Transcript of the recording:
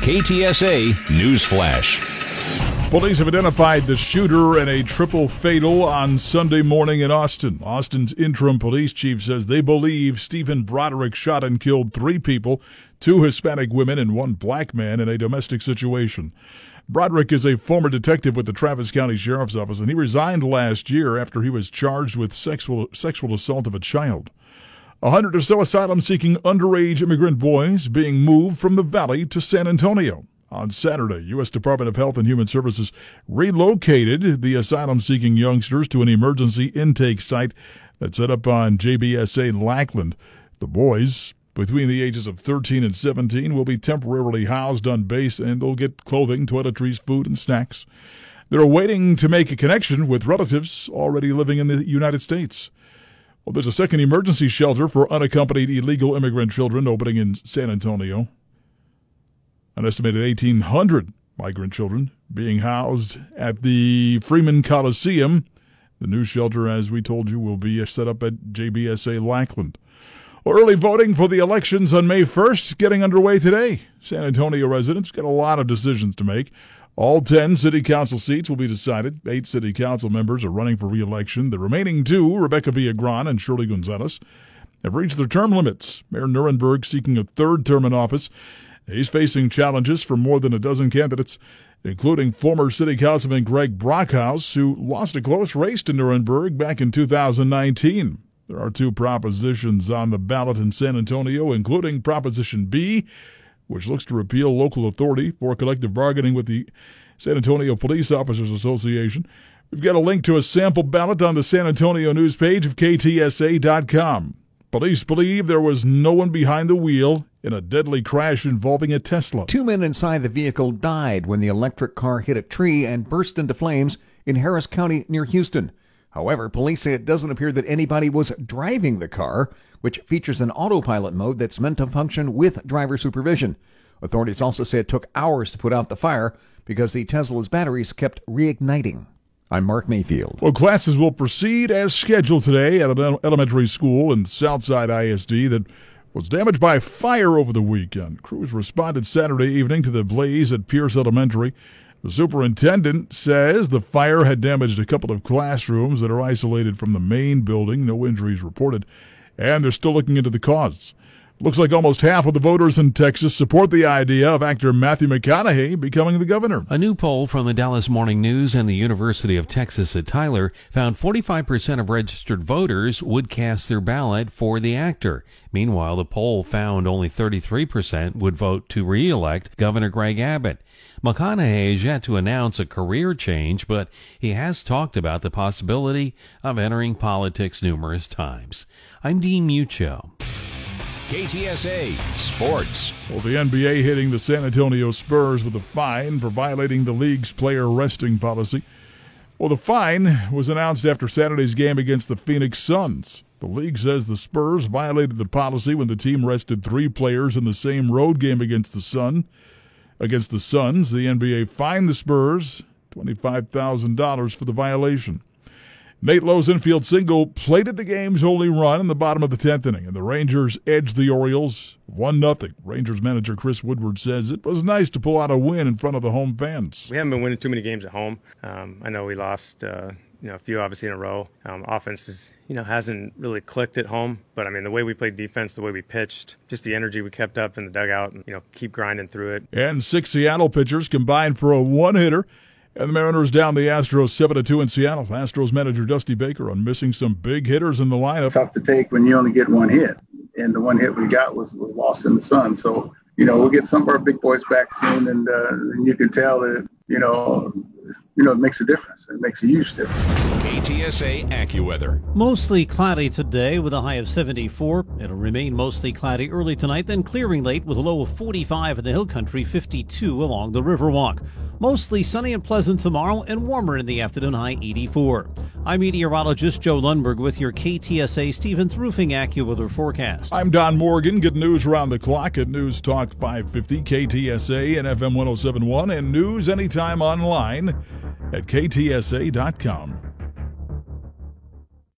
KTSA News Flash. Police have identified the shooter in a triple fatal on Sunday morning in Austin. Austin's interim police chief says they believe Stephen Broderick shot and killed three people, two Hispanic women and one black man in a domestic situation. Broderick is a former detective with the Travis County Sheriff's Office, and he resigned last year after he was charged with sexual, sexual assault of a child. A hundred or so asylum seeking underage immigrant boys being moved from the valley to San Antonio. On Saturday, U.S. Department of Health and Human Services relocated the asylum seeking youngsters to an emergency intake site that's set up on JBSA Lackland. The boys, between the ages of 13 and 17, will be temporarily housed on base and they'll get clothing, toiletries, food, and snacks. They're waiting to make a connection with relatives already living in the United States. Well, there's a second emergency shelter for unaccompanied illegal immigrant children opening in San Antonio. An estimated 1,800 migrant children being housed at the Freeman Coliseum. The new shelter, as we told you, will be set up at JBSA Lackland. Early voting for the elections on May 1st getting underway today. San Antonio residents got a lot of decisions to make. All 10 city council seats will be decided. Eight city council members are running for re-election. The remaining two, Rebecca Viagran and Shirley Gonzales, have reached their term limits. Mayor Nirenberg seeking a third term in office. He's facing challenges from more than a dozen candidates, including former city councilman Greg Brockhouse, who lost a close race to Nirenberg back in 2019. There are two propositions on the ballot in San Antonio, including Proposition B, which looks to repeal local authority for collective bargaining with the San Antonio Police Officers Association. We've got a link to a sample ballot on the San Antonio news page of KTSA.com. Police believe there was no one behind the wheel in a deadly crash involving a Tesla. Two men inside the vehicle died when the electric car hit a tree and burst into flames in Harris County near Houston. However, police say it doesn't appear that anybody was driving the car, which features an autopilot mode that's meant to function with driver supervision. Authorities also say it took hours to put out the fire because the Tesla's batteries kept reigniting. I'm Mark Mayfield. Well, classes will proceed as scheduled today at an elementary school in Southside ISD that was damaged by fire over the weekend. Crews responded Saturday evening to the blaze at Pierce Elementary. The superintendent says the fire had damaged a couple of classrooms that are isolated from the main building. No injuries reported, and they're still looking into the cause. Looks like almost half of the voters in Texas support the idea of actor Matthew McConaughey becoming the governor. A new poll from the Dallas Morning News and the University of Texas at Tyler found 45% of registered voters would cast their ballot for the actor. Meanwhile, the poll found only 33% would vote to re-elect Governor Greg Abbott. McConaughey is yet to announce a career change, but he has talked about the possibility of entering politics numerous times. I'm Dean Mucho. KTSA Sports. Well, the NBA hitting the San Antonio Spurs with a fine for violating the league's player resting policy. Well, the fine was announced after Saturday's game against the Phoenix Suns. The league says the Spurs violated the policy when the team rested three players in the same road game against the Sun. Against the Suns, the NBA fined the Spurs $25,000 for the violation. Nate Lowe's infield single plated the game's only run in the bottom of the 10th inning, and the Rangers edged the Orioles 1 0. Rangers manager Chris Woodward says it was nice to pull out a win in front of the home fans. We haven't been winning too many games at home. Um, I know we lost. Uh, you know, a few obviously in a row. Um, offense is, you know, hasn't really clicked at home. But I mean, the way we played defense, the way we pitched, just the energy we kept up in the dugout, and you know, keep grinding through it. And six Seattle pitchers combined for a one hitter. And the Mariners down the Astros 7 2 in Seattle. Astros manager Dusty Baker on missing some big hitters in the lineup. Tough to take when you only get one hit. And the one hit we got was, was lost in the sun. So, you know, we'll get some of our big boys back soon. And, uh, and you can tell that, you know, you know, it makes a difference. It makes a huge difference. KTSA AccuWeather. Mostly cloudy today with a high of 74. It'll remain mostly cloudy early tonight, then clearing late with a low of 45 in the hill country, 52 along the Riverwalk. Mostly sunny and pleasant tomorrow and warmer in the afternoon, high 84. I'm meteorologist Joe Lundberg with your KTSA Stevens Roofing AccuWeather forecast. I'm Don Morgan. Good news around the clock at News Talk 550, KTSA and FM 1071, and news anytime online at ktsa.com.